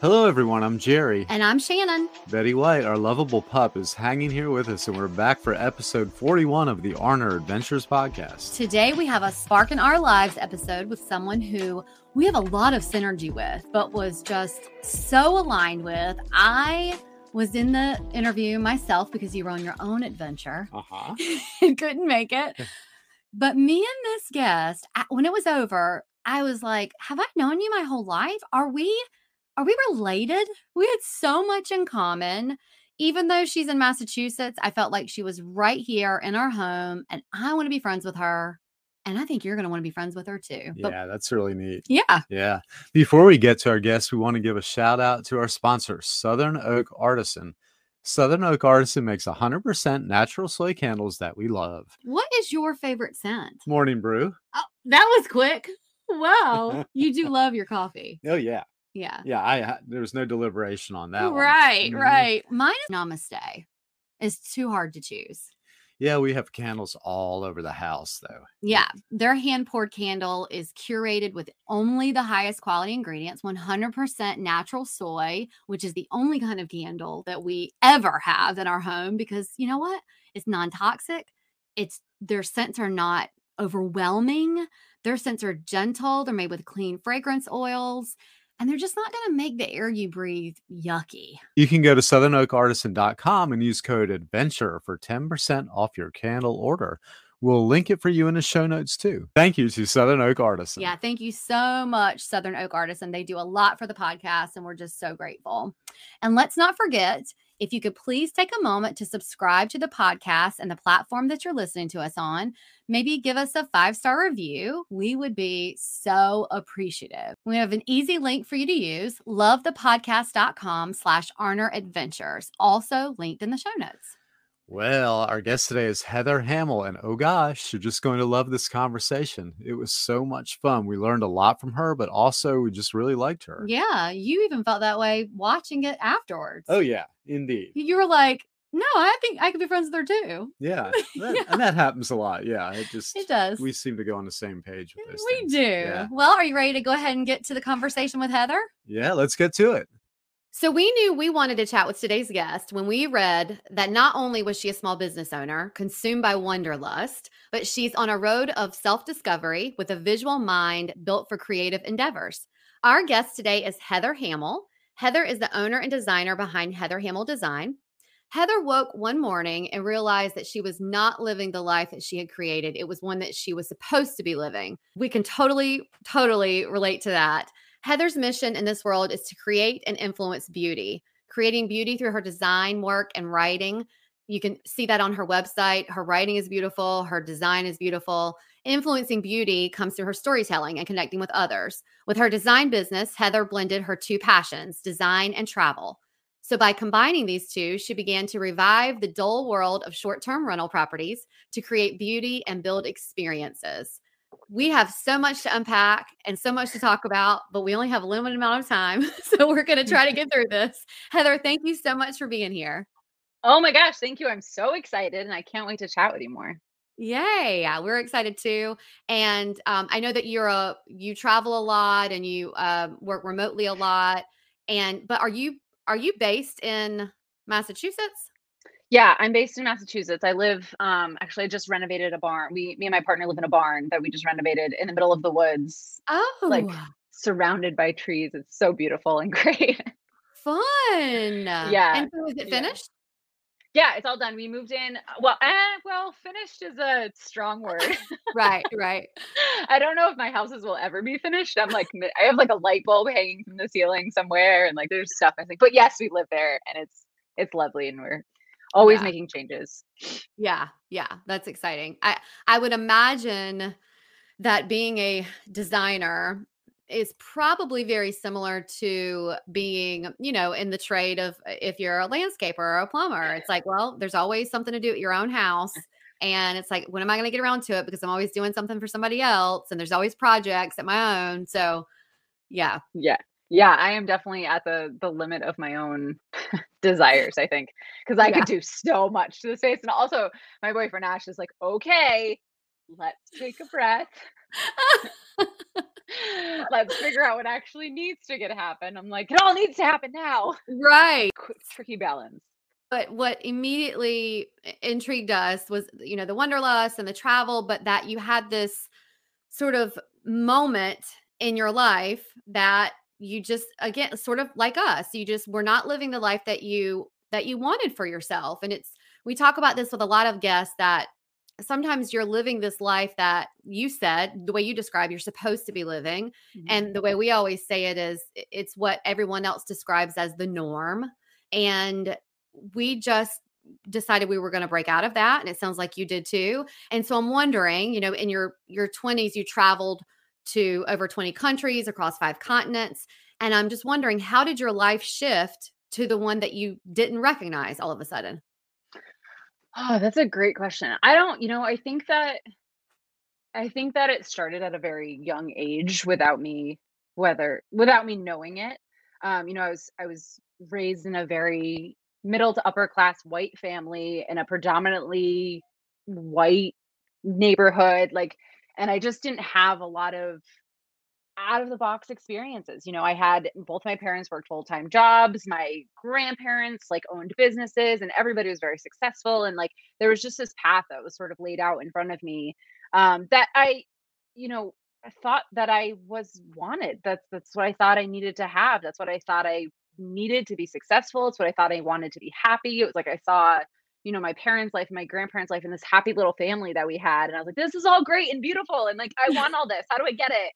Hello, everyone. I'm Jerry. And I'm Shannon. Betty White, our lovable pup, is hanging here with us, and we're back for episode 41 of the Arner Adventures Podcast. Today we have a Spark in Our Lives episode with someone who we have a lot of synergy with, but was just so aligned with. I was in the interview myself because you were on your own adventure Uh huh. and couldn't make it. But me and this guest, when it was over, I was like, "Have I known you my whole life? Are we are we related? We had so much in common." Even though she's in Massachusetts, I felt like she was right here in our home and I want to be friends with her. And I think you're going to want to be friends with her too. But Yeah, that's really neat. yeah. Yeah. Before we get to our guests, we want to give a shout out to our sponsor, Southern Oak Artisan. Southern Oak Artisan makes 100% natural soy candles that we love. What is your favorite scent? Morning brew. Oh, that was quick. Wow. you do love your coffee. Oh, yeah. Yeah. Yeah. I There was no deliberation on that one. Right, Mhm. right. Mine is Namaste. It's too hard to choose. Yeah, we have candles all over the house, though. Yeah, their hand poured candle is curated with only the highest quality ingredients, 100% natural soy, which is the only kind of candle that we ever have in our home because you know what? It's non-toxic. It's their scents are not overwhelming. Their scents are gentle. They're made with clean fragrance oils, and they're just not going to make the air you breathe yucky. You can go to southernoakartisan.com and use code ADVENTURE for 10% off your candle order. We'll link it for you in the show notes too. Thank you to Southern Oak Artisan. Yeah, thank you so much, Southern Oak Artisan. They do a lot for the podcast, and we're just so grateful. And let's not forget if you could please take a moment to subscribe to the podcast and the platform that you're listening to us on, maybe give us a five star review. We would be so appreciative. We have an easy link for you to use lovethepodcast.com slash Arner Adventures, also linked in the show notes. Well, our guest today is Heather Hamel, and oh gosh, you're just going to love this conversation. It was so much fun. We learned a lot from her, but also we just really liked her. Yeah, you even felt that way watching it oh afterwards. Oh, yeah, indeed. You were like, no, I think I could be friends with her too. Yeah. that- And that happens a lot. Yeah. It just, It does. we seem to go on the same page with this. We do. Well, are you ready to go ahead and get to the conversation with Heather? Yeah, let's get to it. So, we knew we wanted to chat with today's guest when we read that not only was she a small business owner, consumed by wanderlust, but she's on a road of self discovery with a visual mind built for creative endeavors. Our guest today is Heather Hamel. Heather is the owner and designer behind Heather Hamel Design. Heather woke one morning and realized that she was not living the life that she had created. It was one that she was supposed to be living. We can totally, totally relate to that. Heather's mission in this world is to create and influence beauty, creating beauty through her design work and writing. You can see that on her website. Her writing is beautiful, her design is beautiful. Influencing beauty comes through her storytelling and connecting with others. With her design business, Heather blended her two passions, design and travel. So, by combining these two, she began to revive the dull world of short term rental properties to create beauty and build experiences. We have so much to unpack and so much to talk about, but we only have a limited amount of time. So, we're going to try to get through this. Heather, thank you so much for being here. Oh my gosh, thank you. I'm so excited and I can't wait to chat with you more. Yay! Yeah, we're excited too. And um, I know that you're a you travel a lot and you uh, work remotely a lot. And but are you are you based in Massachusetts? Yeah, I'm based in Massachusetts. I live um actually I just renovated a barn. We me and my partner live in a barn that we just renovated in the middle of the woods, Oh, like surrounded by trees. It's so beautiful and great. fun! Yeah, And so is it finished? Yeah, it's all done. We moved in. Well, eh, well, finished is a strong word. Right, right. I don't know if my houses will ever be finished. I'm like, I have like a light bulb hanging from the ceiling somewhere, and like there's stuff I think. But yes, we live there, and it's it's lovely, and we're always Yeah. making changes. Yeah, yeah, that's exciting. I I would imagine that being a designer is probably very similar to being, you know, in the trade of uh, if you're a landscaper or a plumber. It's like, well, there's always something to do at your own house. And it's like, when am I going to get around to it? Because I'm always doing something for somebody else, and there's always projects at my own. So, yeah, Yeah. Yeah, I am definitely at the the limit of my own desires, I think, because I Yeah. could do so much to the space. And also, my boyfriend Ash is like, okay, let's take a breath. let's figure out what actually needs to get happen. I'm like, it all needs to happen now. right. Tricky balance. But what immediately intrigued us was, you know, the wanderlust and the travel, but that you had this sort of moment in your life that you just again sort of like us you just were not living the life that you that you wanted for yourself and it's we talk about this with a lot of guests that sometimes you're living this life that you said the way you describe you're supposed to be living mm-hmm. and the way we always say it is it's what everyone else describes as the norm and we just decided we were going to break out of that and it sounds like you did too and so i'm wondering you know in your your 20s you traveled to over 20 countries across five continents and i'm just wondering how did your life shift to the one that you didn't recognize all of a sudden Oh, that's a great question. I don't, you know, I think that I think that it started at a very young age without me whether without me knowing it. Um, you know, I was I was raised in a very middle to upper class white family in a predominantly white neighborhood like and I just didn't have a lot of out of the box experiences. You know, I had both my parents worked full time jobs, my grandparents like owned businesses, and everybody was very successful. And like there was just this path that was sort of laid out in front of me um, that I, you know, I thought that I was wanted. That's that's what I thought I needed to have. That's what I thought I needed to be successful. It's what I thought I wanted to be happy. It was like I saw, you know, my parents' life and my grandparents' life and this happy little family that we had. And I was like, this is all great and beautiful. And like I want all this. How do I get it?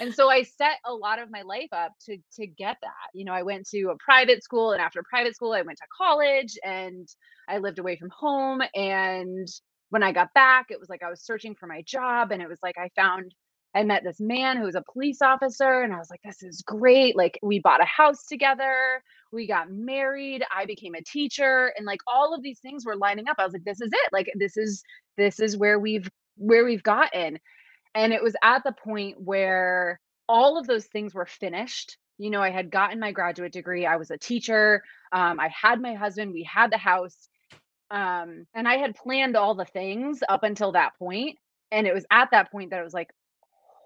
and so I set a lot of my life up to to get that. You know, I went to a private school, and after private school, I went to college, and I lived away from home. And when I got back, it was like I was searching for my job, and it was like I found. I met this man who was a police officer, and I was like, "This is great!" Like, we bought a house together, we got married, I became a teacher, and like all of these things were lining up. I was like, "This is it! Like, this is this is where we've where we've gotten." And it was at the point where all of those things were finished. You know, I had gotten my graduate degree, I was a teacher, um, I had my husband, we had the house, um, and I had planned all the things up until that point. And it was at that point that I was like,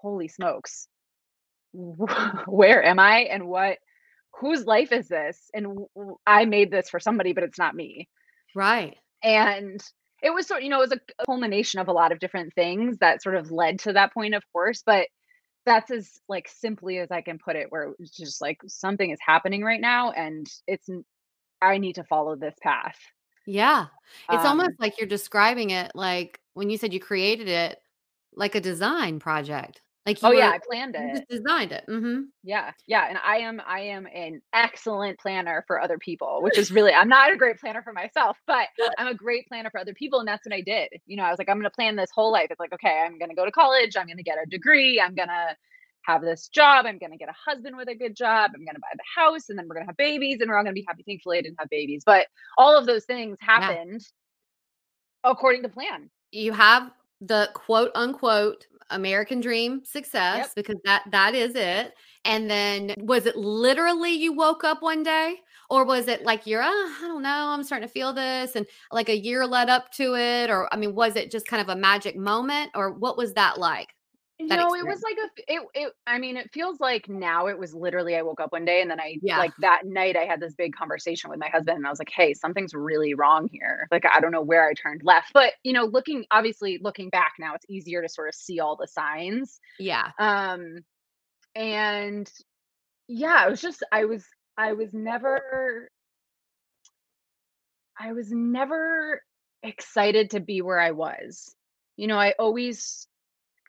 holy smokes, where am I and what, whose life is this? And I made this for somebody, but it's not me. Right. And it was sort you know it was a culmination of a lot of different things that sort of led to that point of course but that's as like simply as i can put it where it's just like something is happening right now and it's I need to follow this path. Yeah. It's um almost like you're describing it like when you said you created it like a design project like you oh yeah i planned you it. just designed it hmm yeah yeah and i am i am an excellent planner for other people which is really i'm not a great planner for myself but i'm a great planner for other people and that's what i did. You know i was like i'm going to plan this whole life. It's like okay i'm going to go to college i'm going to get a degree i'm going to have this job i'm going to get a husband with a good job i'm going to buy the house and then we're going to have babies and we're all going to be happy thankfully i didn't have babies. But all of those things yeah. happened according to plan. You have the quote unquote American dream success yep because that that is it. And then was it literally you woke up one day or was it like you're uh, I don't know, I'm starting to feel this and like a year led up to it or I mean was it just kind of a magic moment or what was that like? No, it was like a it it I mean, it feels like now it was literally I woke up one day and then I Yeah. like that night I had this big conversation with my husband and I was like, "Hey, something's really wrong here." Like I don't know where I turned left. But, you know, looking obviously looking back now, it's easier to sort of see all the signs. Yeah. Um and yeah, it was just I was I was never I was never excited to be where I was. You know, I always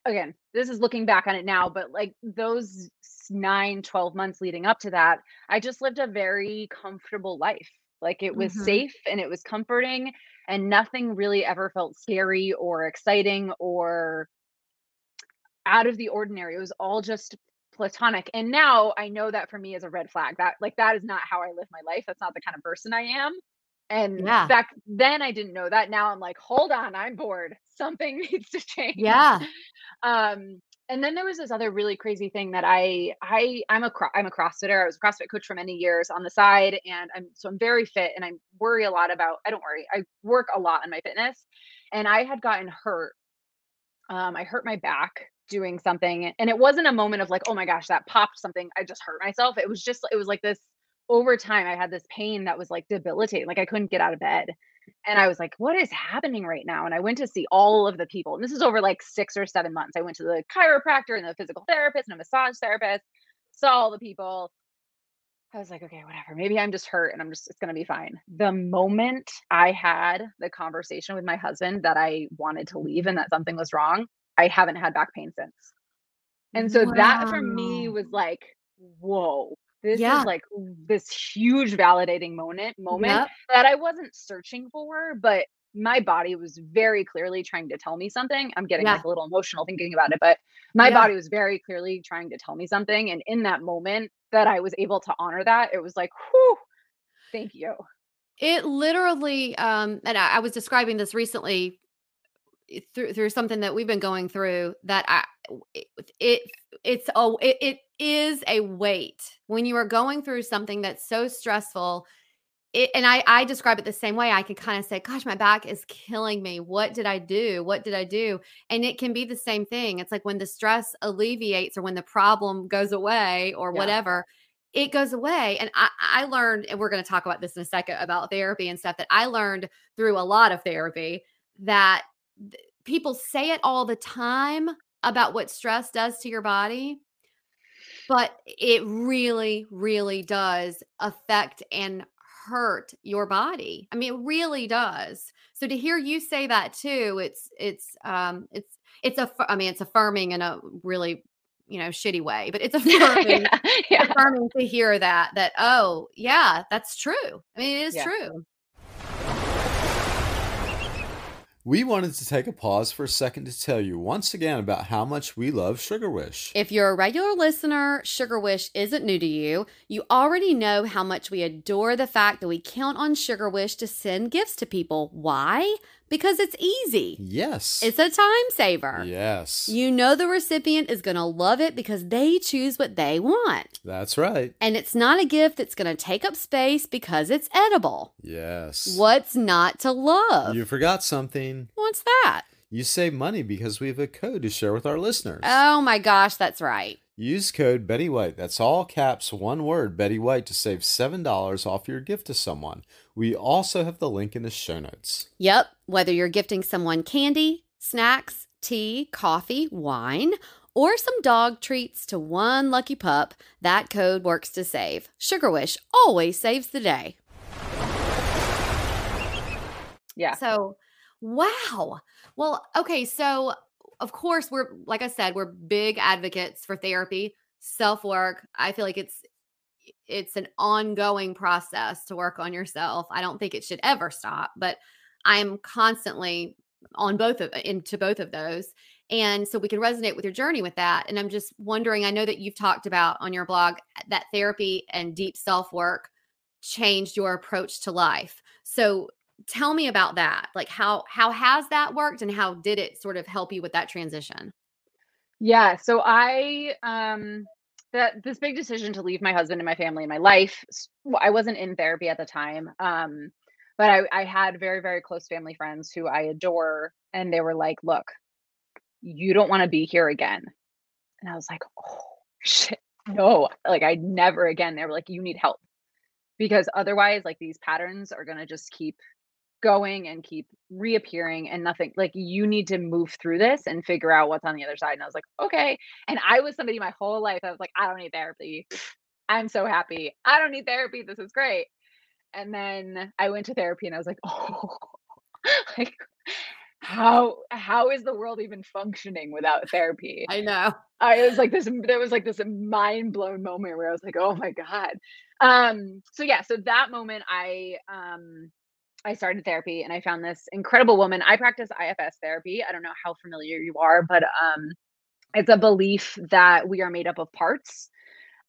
again, this is looking back on it now, but like those nine, 12 months leading up to that, I just lived a very comfortable life. Like it was Mhm. safe and it was comforting, and nothing really ever felt scary or exciting or out of the ordinary. It was all just platonic. And now I know that for me is a red flag. That like that is not how I live my life. That's not the kind of person I am. And Yeah. back then I didn't know that. Now I'm like, hold on, I'm bored. Something needs to change. Yeah. Um, and then there was this other really crazy thing that I I I'm a I'm a CrossFitter. I was a CrossFit coach for many years on the side, and I'm so I'm very fit, and I worry a lot about. I don't worry. I work a lot on my fitness, and I had gotten hurt. Um, I hurt my back doing something, and it wasn't a moment of like, oh my gosh, that popped something. I just hurt myself. It was just it was like this over time. I had this pain that was like debilitating. Like I couldn't get out of bed. And I was like, what is happening right now? And I went to see all of the people. And this is over like six or seven months. I went to the chiropractor and the physical therapist and a massage therapist, saw all the people. I was like, okay, whatever. Maybe I'm just hurt and I'm just, it's going to be fine. The moment I had the conversation with my husband that I wanted to leave and that something was wrong, I haven't had back pain since. And so that for me was like, whoa, this Yeah. is like this huge validating moment moment Yep. that I wasn't searching for, but my body was very clearly trying to tell me something. I'm getting Yeah. like a little emotional thinking about it, but my Yeah. body was very clearly trying to tell me something. And in that moment that I was able to honor that, it was like, whew, thank you. It literally, um, and I, I was describing this recently through through something that we've been going through. That I, it, it it's a it, it is a weight when you are going through something that's so stressful. It, and I I describe it the same way. I can kind of say, "Gosh, my back is killing me. What did I do? What did I do?" And it can be the same thing. It's like when the stress alleviates or when the problem goes away or Yeah. whatever it goes away. And I, I learned, and we're going to talk about this in a second about therapy and stuff that I learned through a lot of therapy that th- people say it all the time about what stress does to your body, but it really, really does affect and hurt your body. I mean, it really does. So to hear you say that too, it's it's um it's it's a I mean it's affirming in a really you know shitty way, but it's affirming yeah. yeah. affirming to hear that that oh yeah that's true i mean it is Yeah. true We wanted to take a pause for a second to tell you once again about how much we love Sugar Wish. if you're a regular listener sugar wish isn't new to you. You already know how much we adore the fact that we count on sugar wish to send gifts to people. Why because it's easy Yes. it's a time saver yes. you know the recipient is going to love it because they choose what they want That's right. and it's not a gift that's going to take up space because it's edible Yes. what's not to love You forgot something. what's that You save money because we have a code to share with our listeners. Oh my gosh, that's right. Use code Betty White. That's all caps, one word, Betty White, to save $7 off your gift to someone. We also have the link in the show notes. Yep, whether you're gifting someone candy, snacks, tea, coffee, wine, or some dog treats to one lucky pup, that code works to save. Sugar Wish always saves the day. Yeah. So, wow. Well, okay, so of course we're like I said, we're big advocates for therapy, self-work. I feel like it's it's an ongoing process to work on yourself. I don't think it should ever stop, but I'm constantly on both of into both of those. And so we can resonate with your journey with that. And I'm just wondering, I know that you've talked about on your blog that therapy and deep self-work changed your approach to life. So tell me about that. Like how how has that worked and how did it sort of help you with that transition? Yeah, so I um that this big decision to leave my husband and my family and my life. i wasn't in therapy at the time. Um but I I had very very close family friends who I adore and they were like, "Look, you don't want to be here again." And I was like, "Oh, shit. No. Like I never again." They were like, "You need help." Because otherwise like these patterns are going to just keep going and keep reappearing and nothing like you need to move through this and figure out what's on the other side. And i was like okay. And i was somebody my whole life i was like i don't need therapy. I'm so happy. I don't need therapy. This is great. And then I went to therapy and I was like, "Oh, like how how is the world even functioning without therapy?" I know. I was like this there was like this mind blown moment where I was like, "Oh my god." Um so yeah, so that moment I um I started therapy and I found this incredible woman. I practice IFS therapy. I don't know how familiar you are, but um it's a belief that we are made up of parts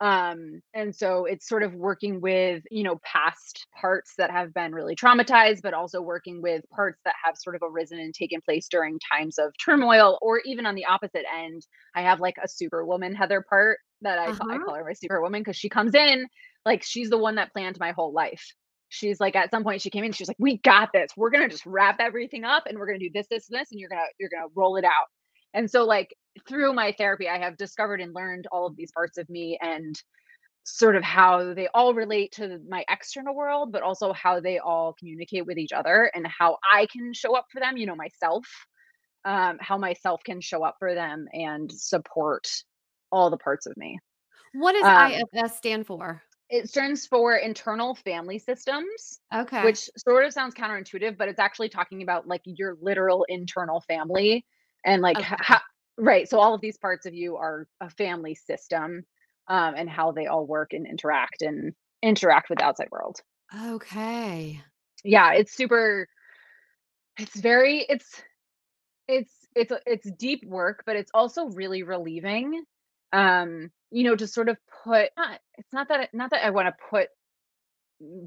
um and so it's sort of working with you know past parts that have been really traumatized but also working with parts that have sort of arisen and taken place during times of turmoil or even on the opposite end i have like a superwoman heather part that i, uh-huh. I call her my superwoman because she comes in like she's the one that planned my whole life she's like at some point she came in she's like we got this we're gonna just wrap everything up and we're gonna do this this and this and you're gonna you're gonna roll it out and so like through my therapy, I have discovered and learned all of these parts of me and sort of how they all relate to my external world, but also how they all communicate with each other and how I can show up for them, you know, myself, um, how myself can show up for them and support all the parts of me. What does um, IFS stand for? It stands for internal family systems. Okay. Which sort of sounds counterintuitive, but it's actually talking about like your literal internal family and like okay. how right so all of these parts of you are a family system um, and how they all work and interact and interact with the outside world okay yeah it's super it's very it's it's it's it's deep work but it's also really relieving um you know to sort of put not, it's not that not that i want to put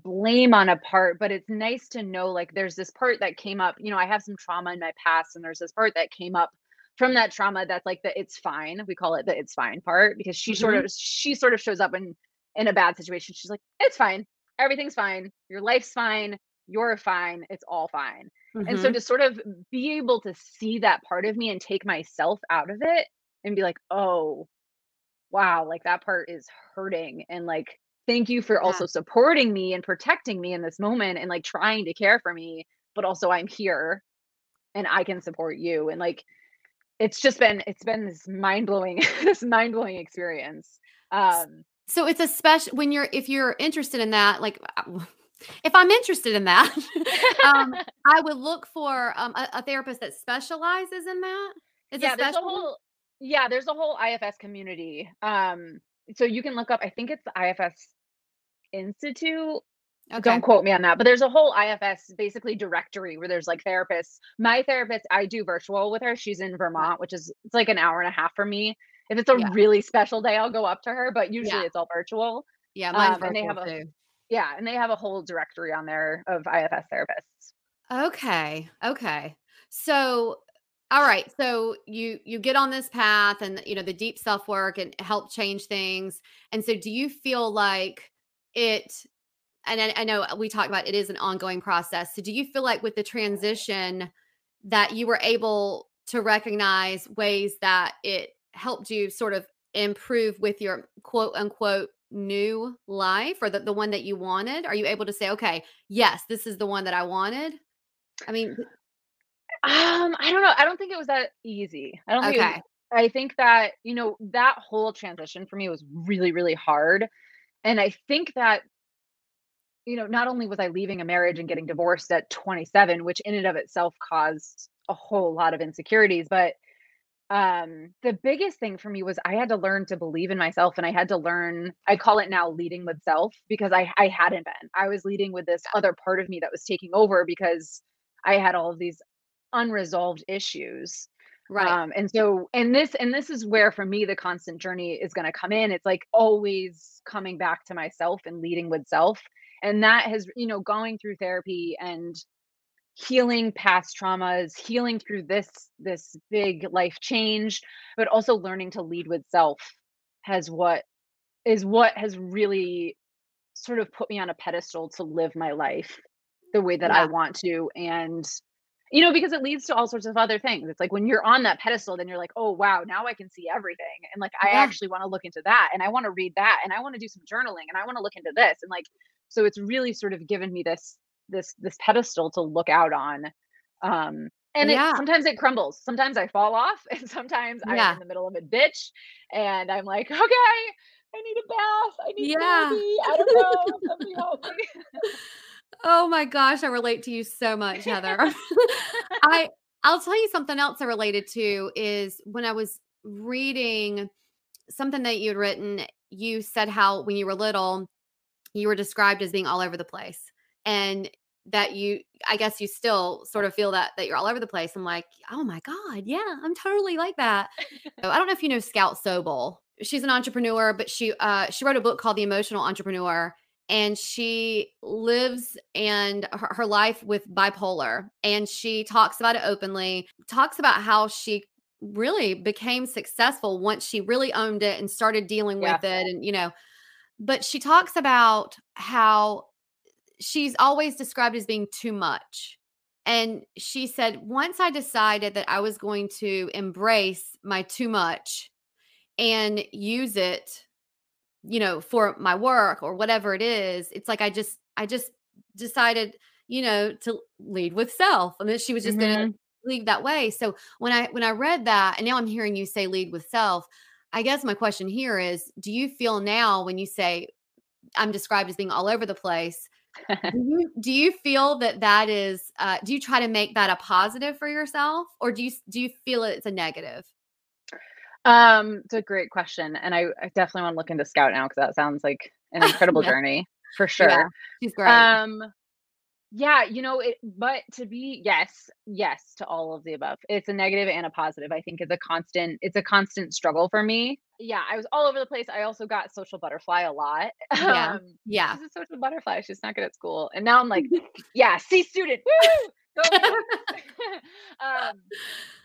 blame on a part but it's nice to know like there's this part that came up you know i have some trauma in my past and there's this part that came up from that trauma that's like the it's fine we call it the it's fine part because she mm-hmm. sort of she sort of shows up in in a bad situation she's like it's fine everything's fine your life's fine you're fine it's all fine mm-hmm. and so mm-hmm. to sort of be able to see that part of me and take myself out of it and be like oh wow like that part is hurting and like thank you for yeah. also supporting me and protecting me in this moment and like trying to care for me but also i'm here and i can support you and like it's just been it's been this mind-blowing this mind-blowing experience um so it's a special when you're if you're interested in that like uh, if i'm interested in that um i would look for um, a, a, therapist that specializes in that is yeah there's a whole yeah there's a whole ifs community um so you can look up i think it's the ifs institute Okay. Don't quote me on that, but there's a whole IFS basically directory where there's like therapists. My therapist, I do virtual with her. She's in Vermont, which is it's like an hour and a half for me. If it's a yeah. really special day, I'll go up to her, but usually yeah. it's all virtual. Yeah, mine's um, virtual and they have a, too. Yeah, and they have a whole directory on there of IFS therapists. Okay. Okay. So all right so you you get on this path and you know the deep self work and help change things and so do you feel like it and I, I know we talked about it is an ongoing process. So do you feel like with the transition that you were able to recognize ways that it helped you sort of improve with your quote unquote new life or the, the one that you wanted? Are you able to say, okay, yes, this is the one that I wanted? I mean, um, I don't know. I don't think it was that easy. I don't think. Was, I think that, you know, that whole transition for me was really, really hard. And I think that you know, not only was I leaving a marriage and getting divorced at 27, which in and of itself caused a whole lot of insecurities, but um the biggest thing for me was I had to learn to believe in myself and I had to learn I call it now leading with self because I I hadn't been. I was leading with this other part of me that was taking over because I had all of these unresolved issues. Right. Um, and so and this and this is where for me the constant journey is going to come in. It's like always coming back to myself and leading with self and that has you know going through therapy and healing past traumas healing through this this big life change but also learning to lead with self has what is what has really sort of put me on a pedestal to live my life the way that yeah. I want to and you know because it leads to all sorts of other things it's like when you're on that pedestal then you're like oh wow now i can see everything and like i yeah. actually want to look into that and i want to read that and i want to do some journaling and i want to look into this and like so it's really sort of given me this this this pedestal to look out on um and yeah. it, sometimes it crumbles sometimes i fall off and sometimes yeah. i'm in the middle of a ditch and i'm like okay i need a bath i need yeah. Baby. i don't know something Oh my gosh, I relate to you so much, Heather. I I'll tell you something else I related to is when I was reading something that you had written, you said how when you were little, you were described as being all over the place. And that you I guess you still sort of feel that that you're all over the place. I'm like, oh my God, yeah, I'm totally like that. I don't know if you know Scout Sobel. She's an entrepreneur, but she uh she wrote a book called The Emotional Entrepreneur and she lives and her, her, life with bipolar and she talks about it openly talks about how she really became successful once she really owned it and started dealing yeah. with it and you know but she talks about how she's always described as being too much and she said once i decided that i was going to embrace my too much and use it you know, for my work or whatever it is, it's like I just I just decided, you know, to lead with self and that she was just mm-hmm. going to lead that way. So when I when I read that and now I'm hearing you say lead with self, I guess my question here is do you feel now when you say I'm described as being all over the place, do, you, do you feel that that is uh, do you try to make that a positive for yourself or do you do you feel it's a negative um, it's a great question, and I, I definitely want to look into Scout now because that sounds like an incredible yeah. journey for sure. Yeah, she's great. Um, yeah, you know, it, but to be yes, yes to all of the above. It's a negative and a positive. I think it's a constant. It's a constant struggle for me. Yeah, I was all over the place. I also got social butterfly a lot. Yeah, um, yeah. She's a social butterfly. She's not good at school, and now I'm like, yeah, C student. Woo! um,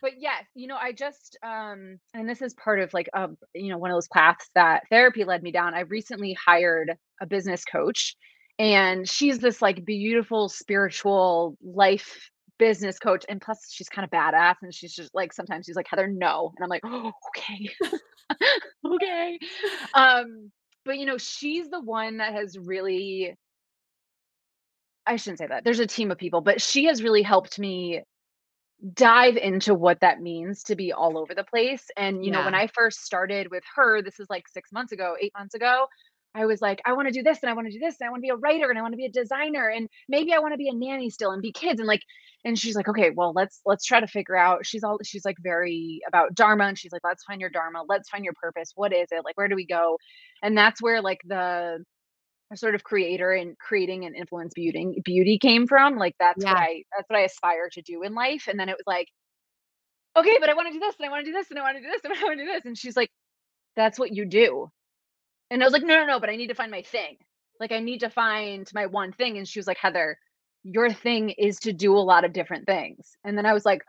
but yes, you know, I just um, and this is part of like a you know one of those paths that therapy led me down. I recently hired a business coach, and she's this like beautiful spiritual life business coach and plus she's kind of badass and she's just like sometimes she's like heather no and i'm like oh, okay okay um but you know she's the one that has really I shouldn't say that. There's a team of people, but she has really helped me dive into what that means to be all over the place. And, you yeah. know, when I first started with her, this is like six months ago, eight months ago, I was like, I want to do this and I want to do this and I want to be a writer and I want to be a designer and maybe I want to be a nanny still and be kids and like and she's like, okay, well let's let's try to figure out. She's all she's like very about dharma and she's like, let's find your dharma, let's find your purpose. What is it? Like where do we go? And that's where like the sort of creator and creating and influence beauty beauty came from like that's yeah. what i that's what i aspire to do in life and then it was like okay but i want to do this and i want to do this and i want to do this and i want to do this and she's like that's what you do and i was like no no no but i need to find my thing like i need to find my one thing and she was like heather your thing is to do a lot of different things and then i was like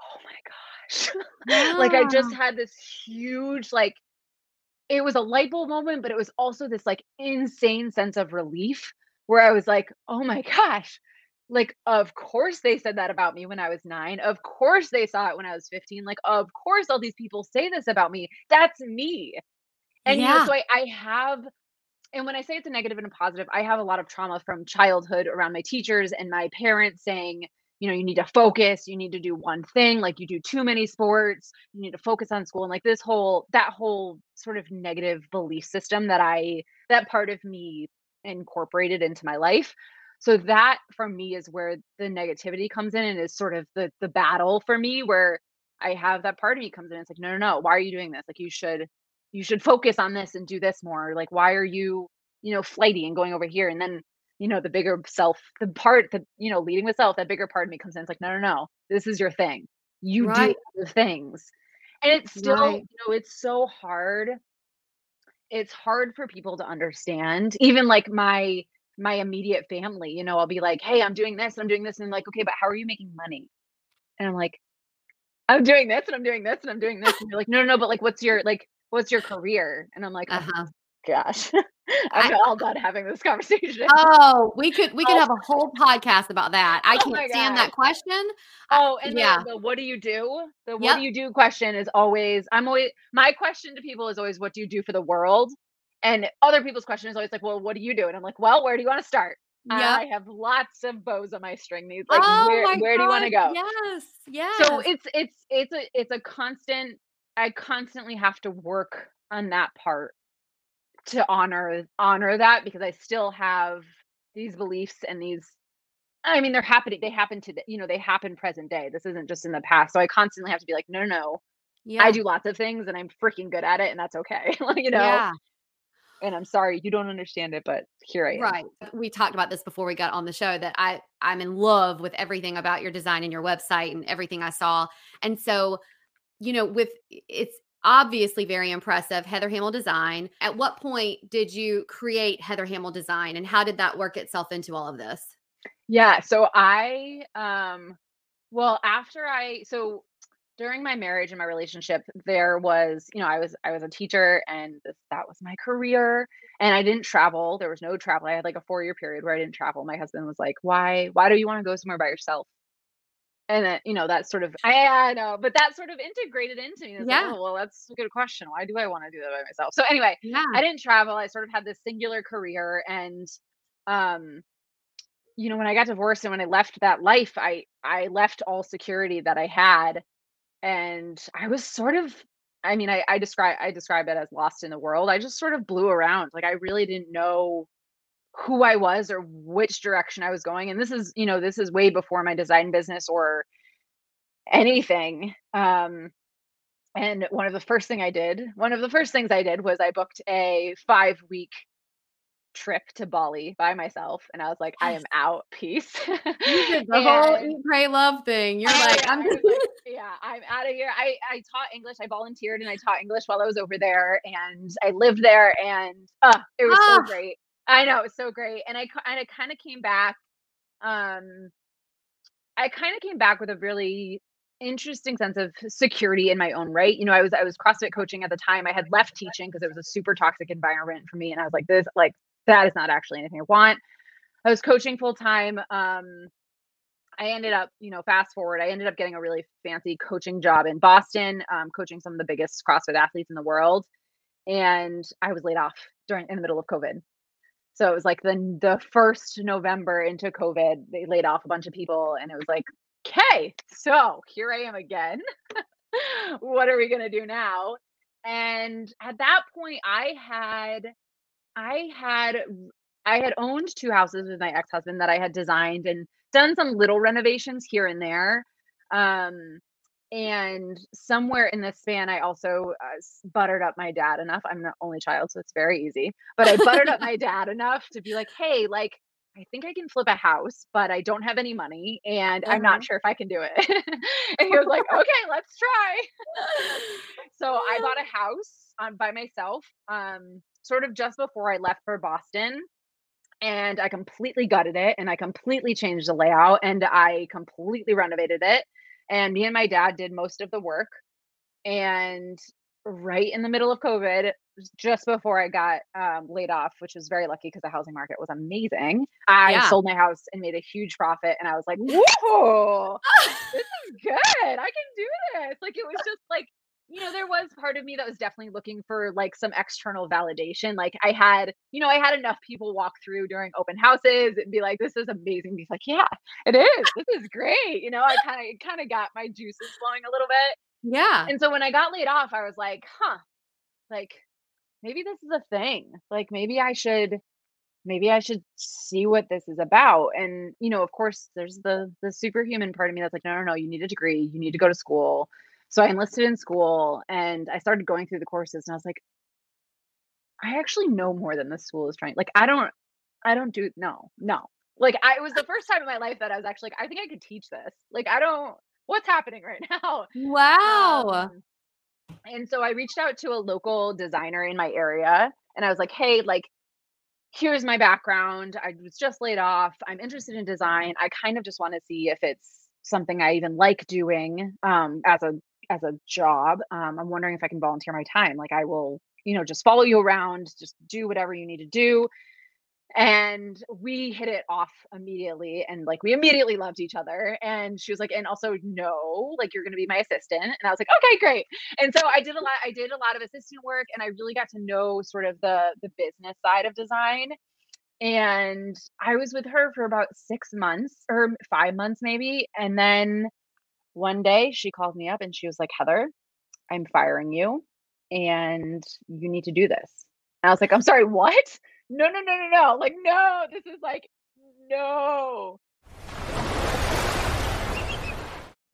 oh my gosh yeah. like i just had this huge like it was a light bulb moment, but it was also this like insane sense of relief where I was like, oh my gosh, like, of course they said that about me when I was nine. Of course they saw it when I was 15. Like, of course all these people say this about me. That's me. And yeah. you know, so I, I have, and when I say it's a negative and a positive, I have a lot of trauma from childhood around my teachers and my parents saying, you know you need to focus you need to do one thing like you do too many sports you need to focus on school and like this whole that whole sort of negative belief system that i that part of me incorporated into my life. So that for me is where the negativity comes in and is sort of the the battle for me where i have that part of me comes in. It's like no no no why are you doing this? Like you should you should focus on this and do this more. Like why are you you know flighty and going over here? And then you know the bigger self the part that you know leading with self that bigger part of me comes in it's like no no no this is your thing. You right. do the things. And it's still right. you know it's so hard it's hard for people to understand even like my my immediate family you know i'll be like hey i'm doing this i'm doing this and I'm like okay but how are you making money? And i'm like i'm doing this and i'm doing this and i'm doing this and you're like no no no but like what's your like what's your career? And i'm like oh, uh-huh gosh. I'm I, all done having this conversation. Oh, we could we could oh. have a whole podcast about that. I oh can't stand that question. Oh, and yeah. The, the, what do you do? The what yep. do you do question is always I'm always my question to people is always what do you do for the world? And other people's question is always like, well, what do you do? And I'm like, well, where do you want to start? Yep. I have lots of bows on my string. These like oh where where God. do you want to go? Yes, yes. So it's it's it's a it's a constant I constantly have to work on that part to honor honor that because I still have these beliefs and these I mean, they're happening. They happen to, you know, they happen present day. This isn't just in the past. So I constantly have to be like, no, no, no. Yeah. I do lots of things and I'm freaking good at it, and that's okay. you know. Yeah. And I'm sorry you don't understand it, but here I am. Right. We talked about this before we got on the show that I I'm in love with everything about your design and your website and everything I saw. And so, you know, with it's obviously very impressive Heather Hamel design. At what point did you create Heather Hamel design and how did that work itself into all of this? Yeah, so I um well, after I so during my marriage and my relationship, there was, you know, I was I was a teacher and that was my career and I didn't travel. There was no travel. I had like a 4-year period where I didn't travel. My husband was like, "Why why do you want to go somewhere by yourself?" And then, you know, that sort of I, I know, but that sort of integrated into me. It's like, Yeah. oh, well, that's a good question. Why do I want to do that by myself? So anyway, Yeah. I didn't travel. I sort of had this singular career and um you know, when I got divorced and when I left that life, I I left all security that I had and I was sort of I mean, I I describe I describe it as lost in the world. I just sort of blew around. Like I really didn't know who I was or which direction I was going. And this is, you know, this is way before my design business or anything. Um and one of the first thing I did, one of the first things I did was I booked a 5 week trip to Bali by myself and I was like, I am out. Peace. You did the whole eat, pray, love thing. You're like, I'm like, yeah, I'm out of here. I, I taught English. I volunteered and I taught English while I was over there and I lived there and uh, it was so Ah. great. I know, it was so great. And I, and I kind of came back. Um, I kind of came back with a really interesting sense of security in my own right. You know, I was, I was CrossFit coaching at the time. I had left teaching because it was a super toxic environment for me. And I was like, this, like, that is not actually anything I want. I was coaching full time. Um, I ended up, you know, fast forward, I ended up getting a really fancy coaching job in Boston, um, coaching some of the biggest CrossFit athletes in the world. And I was laid off during in the middle of COVID. So it was like the the first November into COVID, they laid off a bunch of people, and it was like, okay, so here I am again. what are we gonna do now? And at that point, I had I had I had owned two houses with my ex-husband that I had designed and done some little renovations here and there. Um, and somewhere in this span, I also uh, buttered up my dad enough. I'm the only child, so it's very easy. But I buttered up my dad enough to be like, "Hey, like, I think I can flip a house, but I don't have any money, and I'm Uh-huh. not sure if I can do it." and he was like, "Okay, let's try." so I bought a house um, by myself, um, sort of just before I left for Boston and I completely gutted it and I completely changed the layout and I completely renovated it. And me and my dad did most of the work. And right in the middle of COVID, just before I got um, laid off, which was very lucky because the housing market was amazing, I Yeah. sold my house and made a huge profit. And I was like, whoa, this is good. I can do this. Like it was just like, you know, there was part of me that was definitely looking for like some external validation. Like I had, you know, I had enough people walk through during open houses and be like, this is amazing. He's like, yeah, it is. This is great. You know, I kind of kind of got my juices flowing a little bit. yeah. And so when I got laid off, I was like, huh, like maybe this is a thing. Like maybe I should maybe I should see what this is about. And you know, of course, there's the the superhuman part of me that's like, no, no, no, you need a degree, you need to go to school. So I enlisted in school and I started going through the courses and I was like, I actually know more than the school is trying. Like I don't I don't do no, no. Like I it was the first time in my life that I was actually like, I think I could teach this. Like I don't what's happening right now? Wow. Um, and so I reached out to a local designer in my area and I was like, hey, like, here's my background. I was just laid off. I'm interested in design. I kind of just want to see if it's something I even like doing um, as a as a job. Um, I'm wondering if I can volunteer my time. Like I will, you know, just follow you around, just do whatever you need to do and we hit it off immediately and like we immediately loved each other and she was like and also no like you're going to be my assistant and i was like okay great and so i did a lot i did a lot of assistant work and i really got to know sort of the the business side of design and i was with her for about six months or five months maybe and then one day she called me up and she was like heather i'm firing you and you need to do this and i was like i'm sorry what no, no, no, no, no. Like, no, this is like no.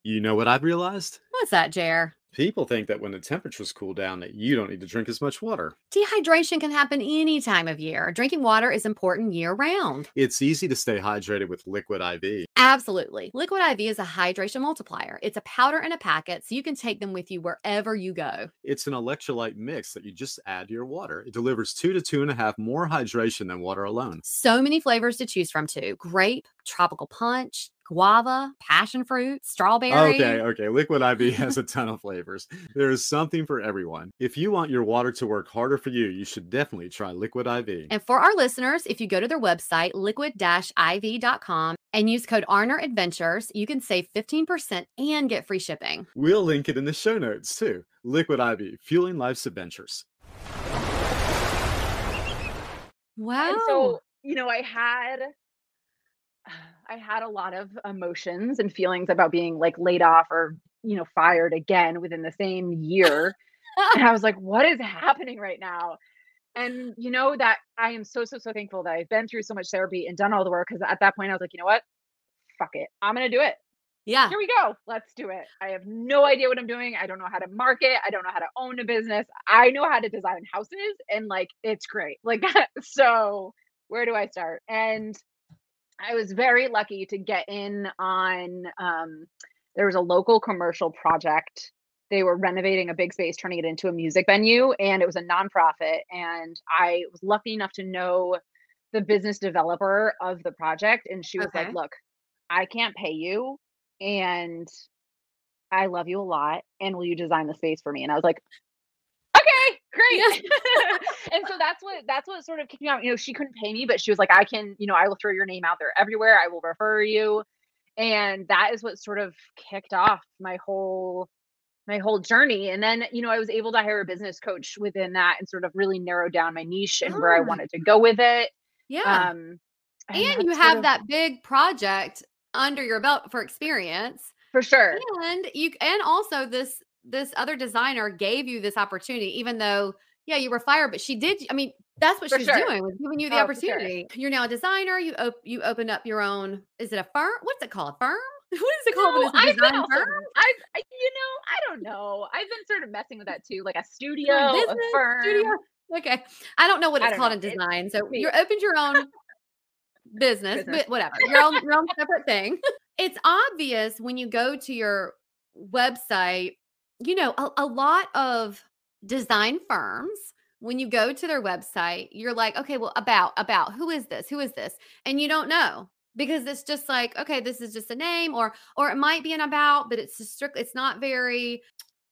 You know what I've realized? What's that, Jer? People think that when the temperatures cool down that you don't need to drink as much water. Dehydration can happen any time of year. Drinking water is important year round. It's easy to stay hydrated with Liquid IV. Absolutely. Liquid IV is a hydration multiplier. It's a powder and a packet, so you can take them with you wherever you go. It's an electrolyte mix that you just add to your water. It delivers two to two and a half more hydration than water alone. So many flavors to choose from, too grape, tropical punch, guava, passion fruit, strawberry. Okay, okay. Liquid IV has a ton of flavors. There is something for everyone. If you want your water to work harder for you, you should definitely try Liquid IV. And for our listeners, if you go to their website, liquid-iv.com, and use code Arner Adventures, you can save 15% and get free shipping. We'll link it in the show notes too. Liquid IV, fueling life's adventures. Wow. And so, you know, I had I had a lot of emotions and feelings about being like laid off or, you know, fired again within the same year. and I was like, what is happening right now? And you know that I am so so so thankful that I've been through so much therapy and done all the work because at that point I was like, you know what? Fuck it. I'm gonna do it. yeah. Here we go. Let's do it. I have no idea what I'm doing. I don't know how to market. I don't know how to own a business. I know how to design houses and like it's great. Like so where do I start? And I was very lucky to get in on um there was a local commercial project they were renovating a big space turning it into a music venue and it was a nonprofit and i was lucky enough to know the business developer of the project and she was Okay. like look i can't pay you and i love you a lot and will you design the space for me and i was like great. And so that's what that's what sort of kicked me out you know she couldn't pay me but she was like i can you know i will throw your name out there everywhere. I will refer you. And that is what sort of kicked off my whole my whole journey. And then you know i was able to hire a business coach within that and sort of really narrow down my niche and where i Ah. wanted to go with it. Yeah. um and you have of- that big project under your belt for experience. for sure. And you and also this this other designer gave you this opportunity, even though yeah, you were fired, but she did. I mean, that's what For she's sure. doing, was giving you the Oh, for sure. opportunity. You're now a designer. You op- you opened up your own. Is it a firm? What's it called? Firm? What is it called? No, it's a I've been design also, firm? I've, you know, I don't know. I've been sort of messing with that too, like a studio, a business, firm. studio? Okay, I don't know what it's called know. in design. So me. you opened your own business, Business. but whatever, your own your own separate thing. It's obvious when you go to your website. You know, a, a lot of design firms. When you go to their website, you're like, okay, well, about about who is this? Who is this? And you don't know because it's just like, okay, this is just a name, or or it might be an about, but it's just strict. It's not very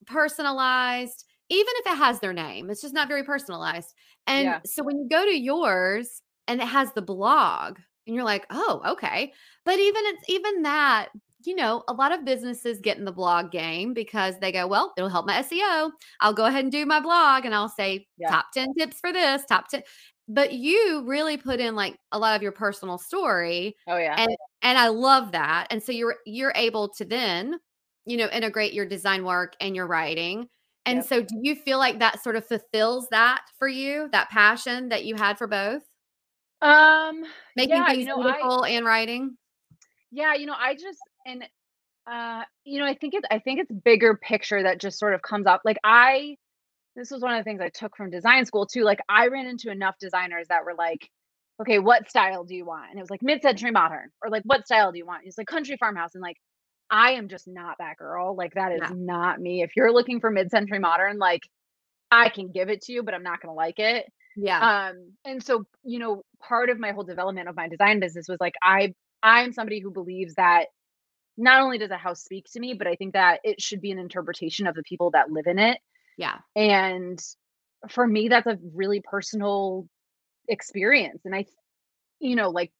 personalized even if it has their name it's just not very personalized and Yeah. so when you go to yours and it has the blog and you're like oh okay but even it's even that you know a lot of businesses get in the blog game because they go well it'll help my seo i'll go ahead and do my blog and i'll say Yeah. top 10 tips for this top 10 but you really put in like a lot of your personal story Oh yeah. and and I love that. And so you're you're able to then, you know, integrate your design work and your writing. And Yep. so do you feel like that sort of fulfills that for you, that passion that you had for both? um, Making Yeah, you things know, I- beautiful and writing? yeah, you know, I just and uh, you know, I think it's I think it's bigger picture that just sort of comes up. Like I, this was one of the things I took from design school too. Like I ran into enough designers that were like, okay, what style do you want? And it was like mid-century modern, or like what style do you want? It's like country farmhouse, and like I am just not that girl. Like that is Yeah. not me. If you're looking for mid-century modern, like I can give it to you, but I'm not gonna like it. Yeah. um and so you know part of my whole development of my design business was like i i'm somebody who believes that not only does a house speak to me but i think that it should be an interpretation of the people that live in it yeah. and for me that's a really personal experience and i you know like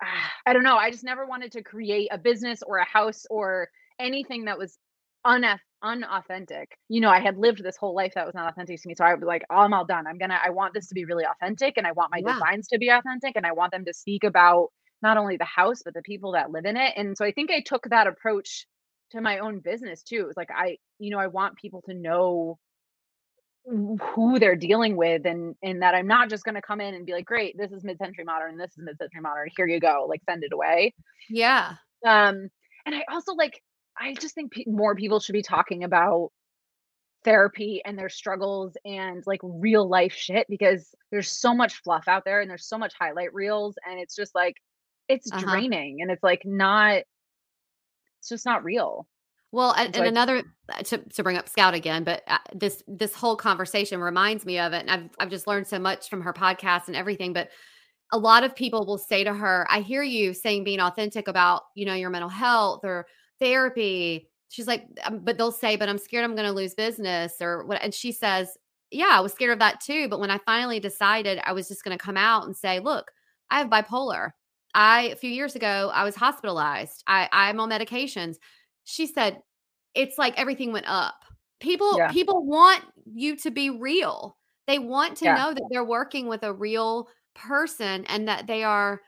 i don't know i just never wanted to create a business or a house or anything that was unath- unauthentic you know i had lived this whole life that was not authentic to me so i would be like oh, i'm all done i'm gonna i want this to be really authentic and i want my Yeah. designs to be authentic and i want them to speak about not only the house but the people that live in it and so i think i took that approach to my own business too it was like i you know i want people to know who they're dealing with and and that I'm not just going to come in and be like great this is mid-century modern this is mid-century modern here you go like send it away. Yeah. Um and I also like I just think pe- more people should be talking about therapy and their struggles and like real life shit because there's so much fluff out there and there's so much highlight reels and it's just like it's Uh-huh. draining and it's like not it's just not real Well, and, and like- another uh, to, to bring up Scout again, but uh, this this whole conversation reminds me of it, and I've I've just learned so much from her podcast and everything. But a lot of people will say to her, "I hear you saying being authentic about you know your mental health or therapy." She's like, um, but they'll say, "But I'm scared I'm going to lose business," or what? And she says, "Yeah, I was scared of that too. But when I finally decided I was just going to come out and say, look, I have bipolar. I a few years ago I was hospitalized. I I'm on medications." She said, it's like everything went up. People Yeah. people want you to be real. They want to Yeah. know that they're working with a real person and that they are,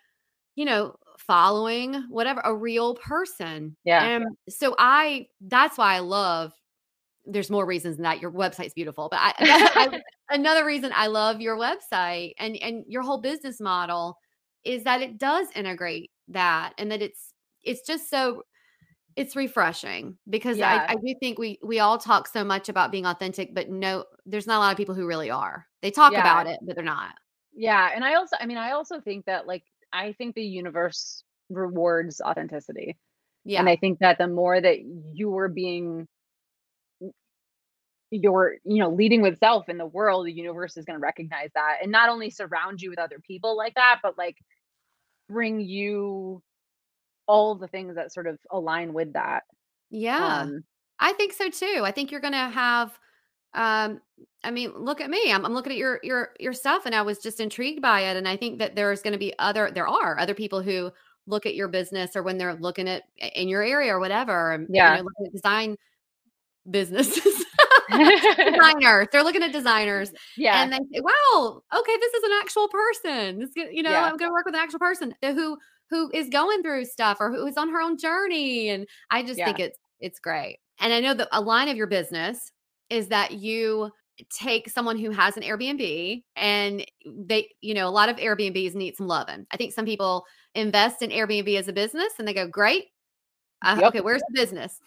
you know, following whatever a real person. Yeah. And so I that's why I love there's more reasons than that your website's beautiful, but I, I another reason I love your website and and your whole business model is that it does integrate that and that it's it's just so it's refreshing because Yeah. I, I do think we we all talk so much about being authentic, but no, there's not a lot of people who really are. They talk Yeah. about it, but they're not. Yeah, and I also I mean I also think that like I think the universe rewards authenticity. Yeah. And I think that the more that you are being you're you know leading with self in the world the universe is going to recognize that and not only surround you with other people like that but like bring you all the things that sort of align with that yeah. um I think so too. I think you're going to have um I mean, look at me. I'm, I'm looking at your your your stuff and I was just intrigued by it and I think that there's going to be other there are other people who look at your business or when they're looking at in your area or whatever and you Yeah. know, looking at design businesses. Designers. They're looking at designers yeah and they say, "Wow, okay, this is an actual person. This, you know, Yeah. I'm going to work with an actual person who who is going through stuff or who is on her own journey." And I just think it's it's great. And I know that a line of your business is that you take someone who has an Airbnb and they, you know, a lot of Airbnbs need some loving. I think some people invest in Airbnb as a business and they go, "Great, uh, Yep. okay, where's the business?"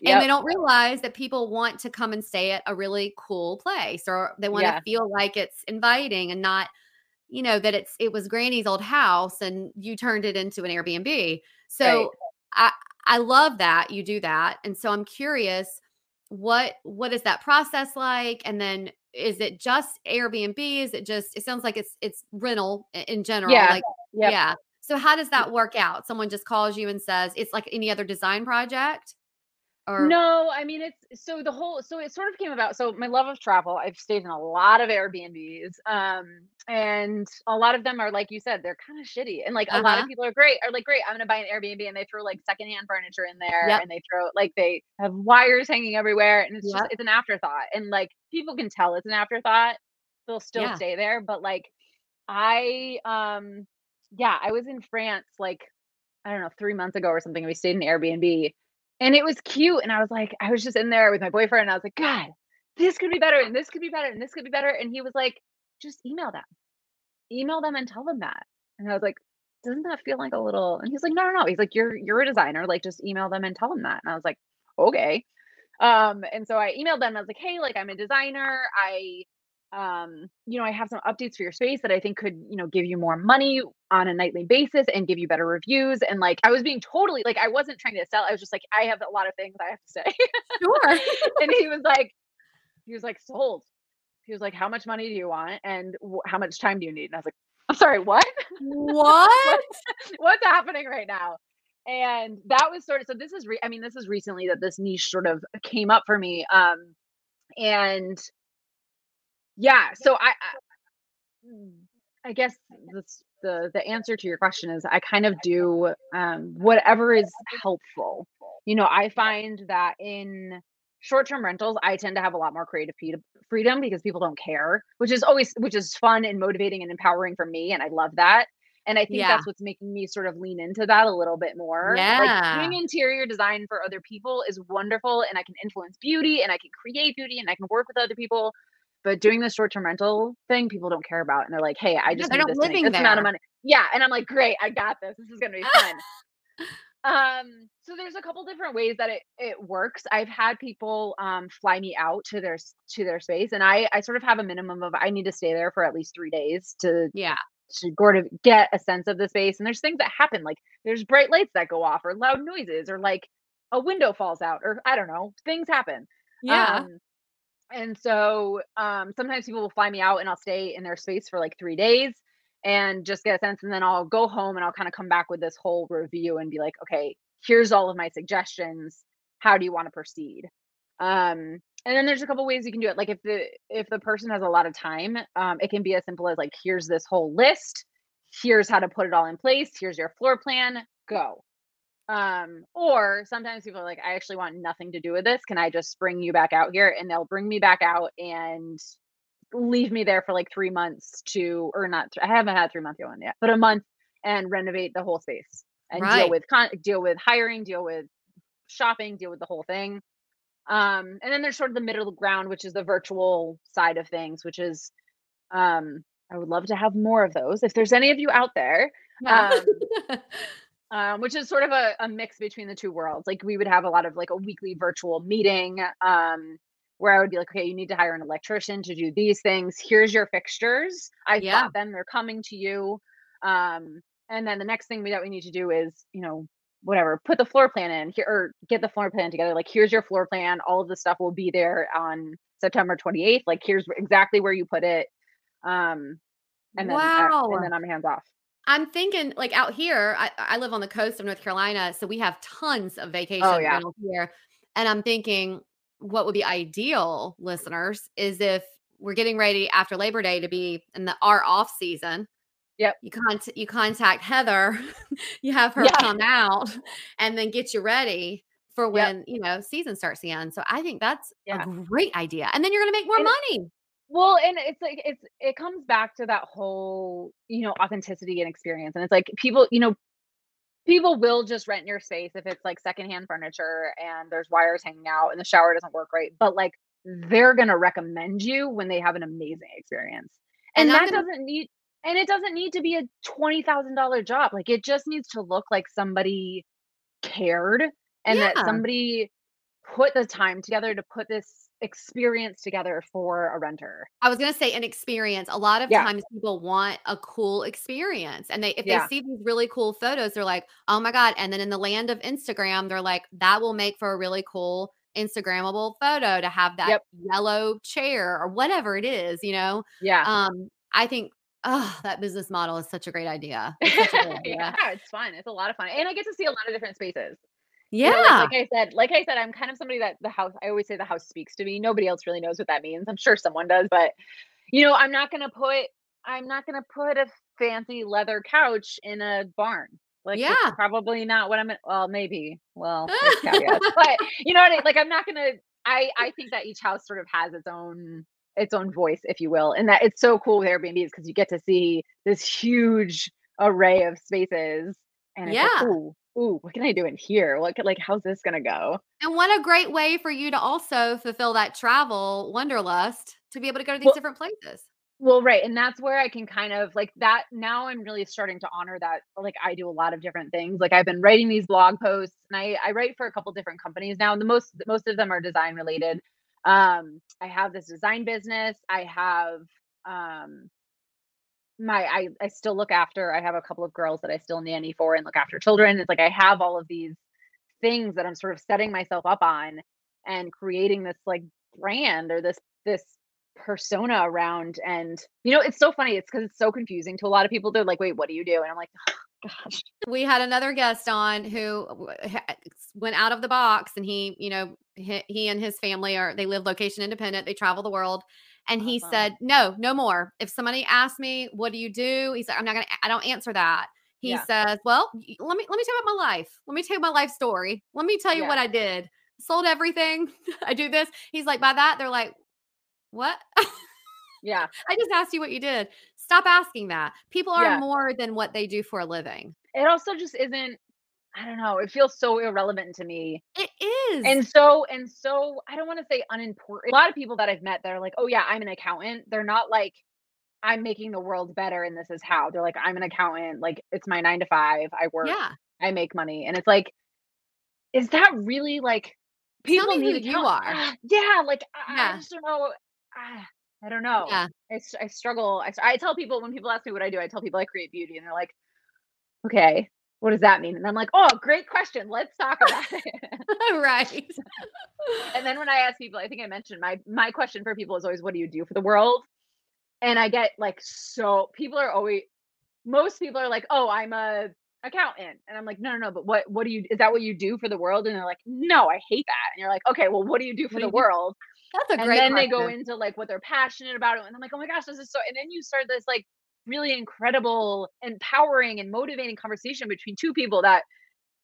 Yep. and they don't realize that people want to come and stay at a really cool place or they want Yeah. to feel like it's inviting and not you know that it's it was granny's old house and you turned it into an airbnb so i i love that you do that and so i'm curious what what is that process like and then is it just airbnb is it just it sounds like it's it's rental in general Yeah. like Yep. yeah so how does that work out someone just calls you and says it's like any other design project or No, I mean it's so the whole so it sort of came about. So my love of travel, I've stayed in a lot of Airbnbs. Um and a lot of them are like you said, they're kind of shitty. And like a lot Uh-huh. of people are great, are like, great, I'm gonna buy an Airbnb and they throw like secondhand furniture in there Yep. and they throw like they have wires hanging everywhere and it's Yep. just it's an afterthought. And like people can tell it's an afterthought, they'll still Yeah. stay there. But like I um yeah, I was in France like I don't know, three months ago or something. We stayed in Airbnb and it was cute. And I was like, I was just in there with my boyfriend and I was like, God, this could be better and this could be better and this could be better. And he was like, just email them. Email them and tell them that. And I was like, doesn't that feel like a little and he's like, no, no, no. He's like, You're you're a designer. Like just email them and tell them that. And I was like, okay. Um, and so I emailed them. I was like, hey, like I'm a designer. I um, you know, I have some updates for your space that I think could, you know, give you more money on a nightly basis and give you better reviews. And like I was being totally like I wasn't trying to sell. I was just like, I have a lot of things I have to say. sure and he was like, he was like, sold. He was like, how much money do you want? And wh- how much time do you need? And I was like, I'm sorry, what? what What's happening right now? And that was sort of so this is re- I mean, this is recently that this niche sort of came up for me. Um and yeah, so I I, mm, I guess this the the answer to your question is I kind of do um whatever is helpful. You know, I find that in short-term rentals I tend to have a lot more creative freedom because people don't care, which is always which is fun and motivating and empowering for me and I love that. And I think Yeah. that's what's making me sort of lean into that a little bit more. Yeah. Like doing interior design for other people is wonderful and I can influence beauty and I can create beauty and I can work with other people. But doing the short term rental thing, people don't care about, and they're like, "Hey, I just they're need this, living this amount of money." Yeah, and I'm like, "Great, I got this. This is gonna be fun." Um, so there's a couple different ways that it it works. I've had people um fly me out to their to their space, and I I sort of have a minimum of I need to stay there for at least three days to Yeah. to sort of get a sense of the space. And there's things that happen, like there's bright lights that go off, or loud noises, or like a window falls out, or I don't know, things happen. Yeah. Um, and so um, sometimes people will fly me out and I'll stay in their space for like three days and just get a sense. And then I'll go home and I'll kind of come back with this whole review and be like, okay, here's all of my suggestions. How do you want to proceed? Um, and then there's a couple ways you can do it. Like if the if the person has a lot of time, um, it can be as simple as like, here's this whole list. Here's how to put it all in place. Here's your floor plan. Go. Um, or sometimes people are like, I actually want nothing to do with this. Can I just bring you back out here? And they'll bring me back out and leave me there for like three months to, or not, I haven't had three month one yet, but a month and renovate the whole space and deal with con- deal with hiring, deal with shopping, deal with the whole thing. Um, and then there's sort of the middle ground, which is the virtual side of things, which is, um, I would love to have more of those. If there's any of you out there, um, which is sort of a, a mix between the two worlds. Like we would have a lot of like a weekly virtual meeting um, where I would be like, okay, you need to hire an electrician to do these things. Here's your fixtures. I Yeah. bought them. They're coming to you. Um, and then the next thing we, that we need to do is, you know, whatever, put the floor plan in here or get the floor plan together. Like, here's your floor plan. All of the stuff will be there on September 28th. Like, here's exactly where you put it. Um, and then, uh, wow. and then I'm hands off. I'm thinking like out here, I, I live on the coast of North Carolina, so we have tons of vacation Oh, yeah. rentals here. And I'm thinking what would be ideal, listeners, is if we're getting ready after Labor Day to be in the our off season. Yep. You contact you contact Heather, you have her Yeah. come out and then get you ready for Yep. when, you know, season starts again. So I think that's Yeah. a great idea. And then you're gonna make more And- money. Well, and it's like it's it comes back to that whole, you know, authenticity and experience. And it's like people, you know, people will just rent your space if it's like secondhand furniture and there's wires hanging out and the shower doesn't work right. But like they're gonna recommend you when they have an amazing experience. And, And that gonna- doesn't need and it doesn't need to be a twenty thousand dollar job. Like it just needs to look like somebody cared and that somebody put the time together to put this experience together for a renter. I was gonna say an experience. A lot of Yeah. times people want a cool experience. And they if Yeah. they see these really cool photos, they're like, oh my God. And then in the land of Instagram, they're like, that will make for a really cool Instagrammable photo to have that Yep. yellow chair or whatever it is, you know? Yeah. Um, I think oh, that business model is such a great idea. It's such a great idea. yeah, it's fun. It's a lot of fun. And I get to see a lot of different spaces. Yeah. You know, like, like I said, like I said, I'm kind of somebody that the house, I always say the house speaks to me. Nobody else really knows what that means. I'm sure someone does, but you know, I'm not going to put, I'm not going to put a fancy leather couch in a barn. Like, it's Yeah. probably not what I'm, well, maybe, well, caveats, but you know what I mean? Like, I'm not going to, I, I think that each house sort of has its own, its own voice, if you will. And that it's so cool with Airbnbs because you get to see this huge array of spaces. And it's Yeah. like, ooh, ooh, what can I do in here? What could, like, how's this gonna go? and what a great way for you to also fulfill that travel wanderlust to be able to go to these Well- different places. Well, right. And that's where I can kind of like that. Now I'm really starting to honor that. Like I do a lot of different things. Like I've been writing these blog posts and I, I write for a couple different companies now. The most, most of them are design related. Um, I have this design business. I have, um, my, I, I still look after, I have a couple of girls that I still nanny for and look after children. It's like I have all of these things that I'm sort of setting myself up on and creating this like brand or this, this persona around and you know it's so funny it's because it's so confusing to a lot of people they're like wait what do you do and i'm like oh, gosh we had another guest on who went out of the box and he you know he, he and his family are they live location independent they travel the world and he Awesome. said no no more. If somebody asks me what do you do? He's like i'm not gonna i don't answer that. He Yeah. says well let me let me tell you about my life. Let me tell you my life story. Let me tell you Yeah. what i did. Sold everything. I do this. He's like by that? They're like what? Yeah. I just asked you what you did. Stop asking that. People are Yeah. more than what they do for a living. It also just isn't I don't know. It feels so irrelevant to me. It is. And so and so I don't want to say unimportant. A lot of people that I've met that are like, "Oh yeah, I'm an accountant." They're not like I'm making the world better and this is how. They're like, "I'm an accountant. Like it's my 9 to 5. I work. yeah. I make money." And it's like is that really like Tell people me need who you are. Yeah, like I, I just don't know. Ah, I don't know. Yeah. I, I struggle. I tell people when people ask me what I do, I tell people I create beauty, and they're like, "Okay, what does that mean?" And I'm like, "Oh, great question. Let's talk about it." right. and then when I ask people, I think I mentioned my my question for people is always, "What do you do for the world?" And I get like so people are always most people are like, "Oh, I'm a accountant," and I'm like, "No, no, no. But what what do you is that what you do for the world?" And they're like, "No, I hate that." And you're like, "Okay, well, what do you do for What the do? world?" That's a and great then they go into like what they're passionate about and i'm like oh my gosh this is so and then you start this like really incredible empowering and motivating conversation between two people that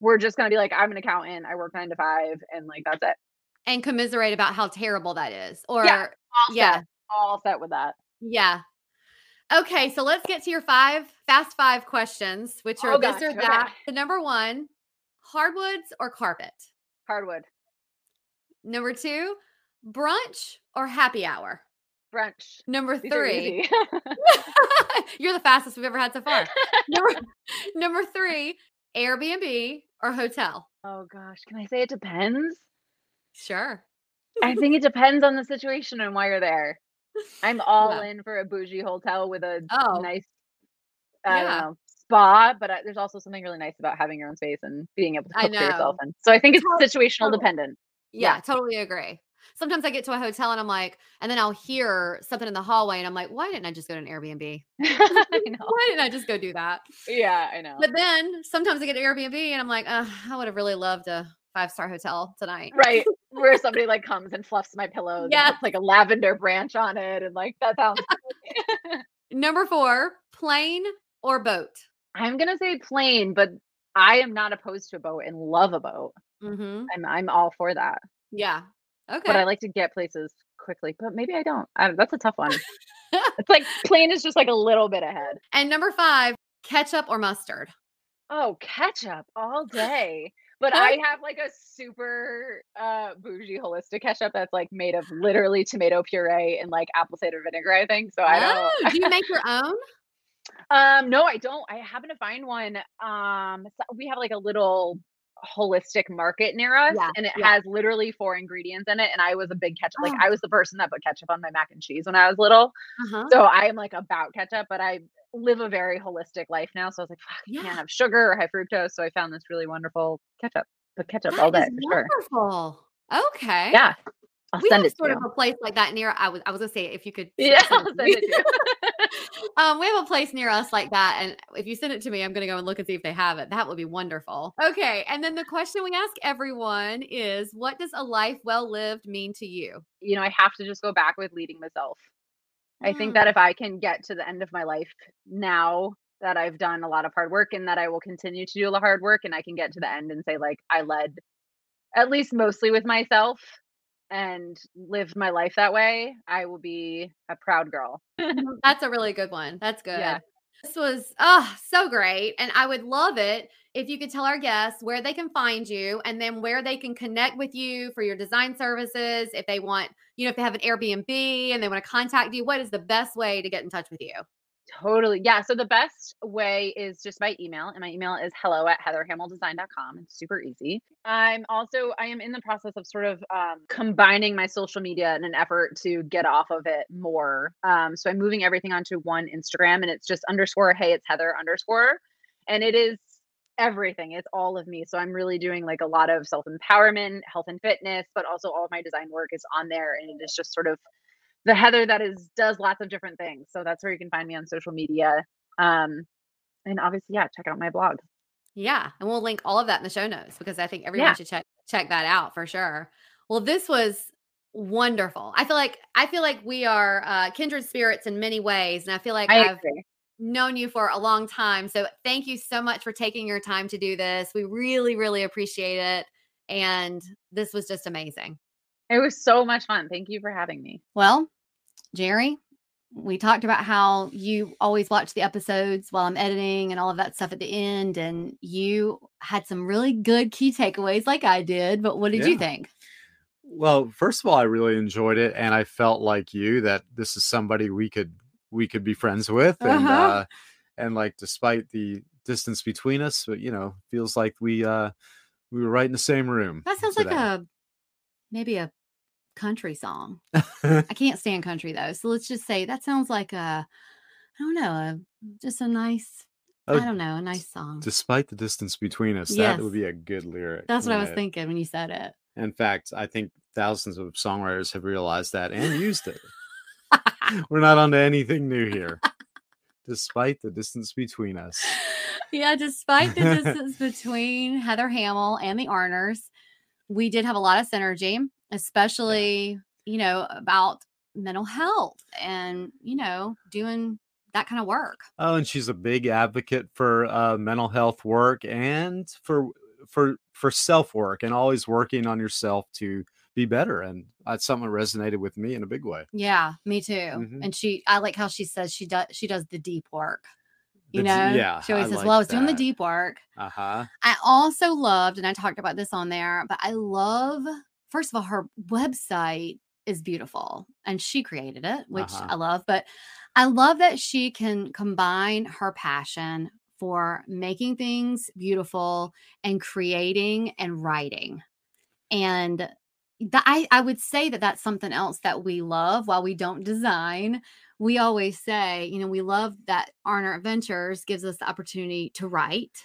we're just going to be like i'm an accountant i work nine to five and like that's it and commiserate about how terrible that is. Or all Yeah. set all set with that Yeah. Okay, so let's get to your five fast five questions, which are Oh, this gosh, or okay. that. The number one, hardwoods or carpet. hardwood Number two, brunch or happy hour. Brunch Number three, you're the fastest we've ever had so far. number, number three, Airbnb or hotel. oh gosh can i say it depends Sure. i think it depends on the situation and why you're there i'm all Yeah. in for a bougie hotel with a Oh. nice I Yeah. don't know, spa, but I, there's also something really nice about having your own space and being able to cook for yourself. And so I think it's Tot- situational totally. dependent. Yeah, Yeah. totally agree. Sometimes I get to a hotel and I'm like, and then I'll hear something in the hallway and I'm like, why didn't I just go to an Airbnb? Why didn't I just go do that? Yeah, I know. But then sometimes I get an Airbnb and I'm like, uh, I would have really loved a five star hotel tonight. right. Where somebody like comes and fluffs my pillows Yeah. like a lavender branch on it and like that sounds Number four, plane or boat. I'm gonna say plane, but I am not opposed to a boat and love a boat. Mm-hmm. I'm I'm all for that. Yeah. Okay. But I like to get places quickly. But maybe I don't. I, that's a tough one. it's like plain is just like a little bit ahead. and number five, ketchup or mustard. Oh, ketchup all day. But? I have like a super uh bougie holistic ketchup that's like made of literally tomato puree and like apple cider vinegar, I think. So I Oh, don't do you make your own? um no, I don't. I happen to find one. Um so we have like a little holistic market near us Yeah, and it yeah. has literally four ingredients in it and I was a big ketchup like Oh. I was the person that put ketchup on my mac and cheese when I was little. Uh-huh. So I am like about ketchup, but I live a very holistic life now. So I was like, fuck, I can't have sugar or high fructose. So I found this really wonderful ketchup. But ketchup That all day for sure. wonderful. Okay. Yeah. I'll we have sort of a place like that near. I was I was gonna say if you could. Yeah, um, we have a place near us like that, and if you send it to me, I'm gonna go and look and see if they have it. That would be wonderful. Okay, and then the question we ask everyone is, what does a life well lived mean to you? you know, I have to just go back with leading myself. I think Mm, that if I can get to the end of my life now that I've done a lot of hard work and that I will continue to do of hard work and I can get to the end and say like I led at least mostly with myself and lived my life that way, I will be a proud girl. Mhm, That's a really good one. That's good. Yeah. This was oh so great. And I would love it if you could tell our guests where they can find you and then where they can connect with you for your design services. If they want, you know, if they have an Airbnb and they want to contact you, what is the best way to get in touch with you? Totally. Yeah. So the best way is just by email. And my email is hello at heatherhameldesign.com. It's super easy. I'm also, I am in the process of sort of um, combining my social media in an effort to get off of it more. Um, so I'm moving everything onto one Instagram and it's just underscore, hey, it's Heather underscore. And it is everything. It's all of me. So I'm really doing like a lot of self empowerment, health and fitness, but also all of my design work is on there. And it is just sort of the Heather that is does lots of different things. So that's where you can find me on social media. Um, and obviously, yeah, check out my blog. Yeah. And we'll link all of that in the show notes because I think everyone Yeah. should check check that out for sure. Well, this was wonderful. I feel like I feel like we are uh kindred spirits in many ways. And I feel like I I've agree. known you for a long time. So thank you so much for taking your time to do this. We really, really appreciate it. And this was just amazing. It was so much fun. Thank you for having me. Well, Jerry, we talked about how you always watch the episodes while I'm editing and all of that stuff at the end. And you had some really good key takeaways, like I did. But what did you think? Well, first of all, I really enjoyed it, and I felt like you that this is somebody we could we could be friends with, and Uh-huh. uh, and like despite the distance between us, but you know, feels like we uh we were right in the same room. That sounds like a maybe a country song. I can't stand country though. So let's just say that sounds like a, I don't know, a, just a nice, Oh, I don't know, a nice song. Despite the distance between us, Yes. that would be a good lyric. That's what I was right? thinking when you said it. In fact, I think thousands of songwriters have realized that and used it. We're not onto anything new here. Despite the distance between us. yeah, despite the distance between Heather Hamel and the Arners, we did have a lot of synergy, especially, you know, about mental health and, you know, doing that kind of work. Oh, and she's a big advocate for uh, mental health work and for for for self work and always working on yourself to be better. And that's something that resonated with me in a big way. Yeah, me too. Mhm. And she, I like how she says she does, she does the deep work. You The know, yeah, she always I says, like "Well, I was doing the deep work." Uh huh. I also loved, and I talked about this on there, but I love, first of all, her website is beautiful and she created it, which Uh-huh. I love. But I love that she can combine her passion for making things beautiful and creating and writing. And that I, I would say that that's something else that we love while we don't design. We always say, you know, we love that Arner Adventures gives us the opportunity to write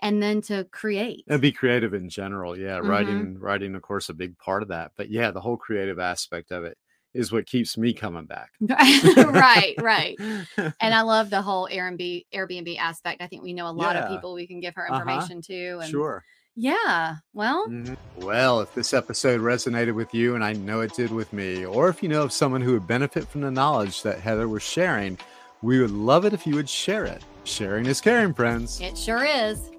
and then to create. And be creative in general. Yeah. Mhm. Writing, writing, of course, a big part of that. But yeah, the whole creative aspect of it is what keeps me coming back. right, right. And I love the whole Airbnb Airbnb aspect. I think we know a lot of people we can give her Uh-huh. information to. And sure. yeah, well, Mhm. Well, if this episode resonated with you, and I know it did with me, or if you know of someone who would benefit from the knowledge that Heather was sharing, we would love it if you would share it. Sharing is caring, friends. it sure is.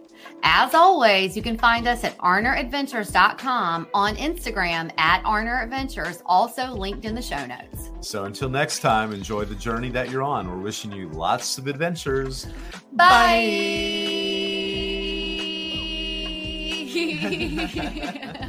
As always, you can find us at arneradventures.com on Instagram at Arner Adventures, also linked in the show notes. So until next time, enjoy the journey that you're on. We're wishing you lots of adventures. Bye.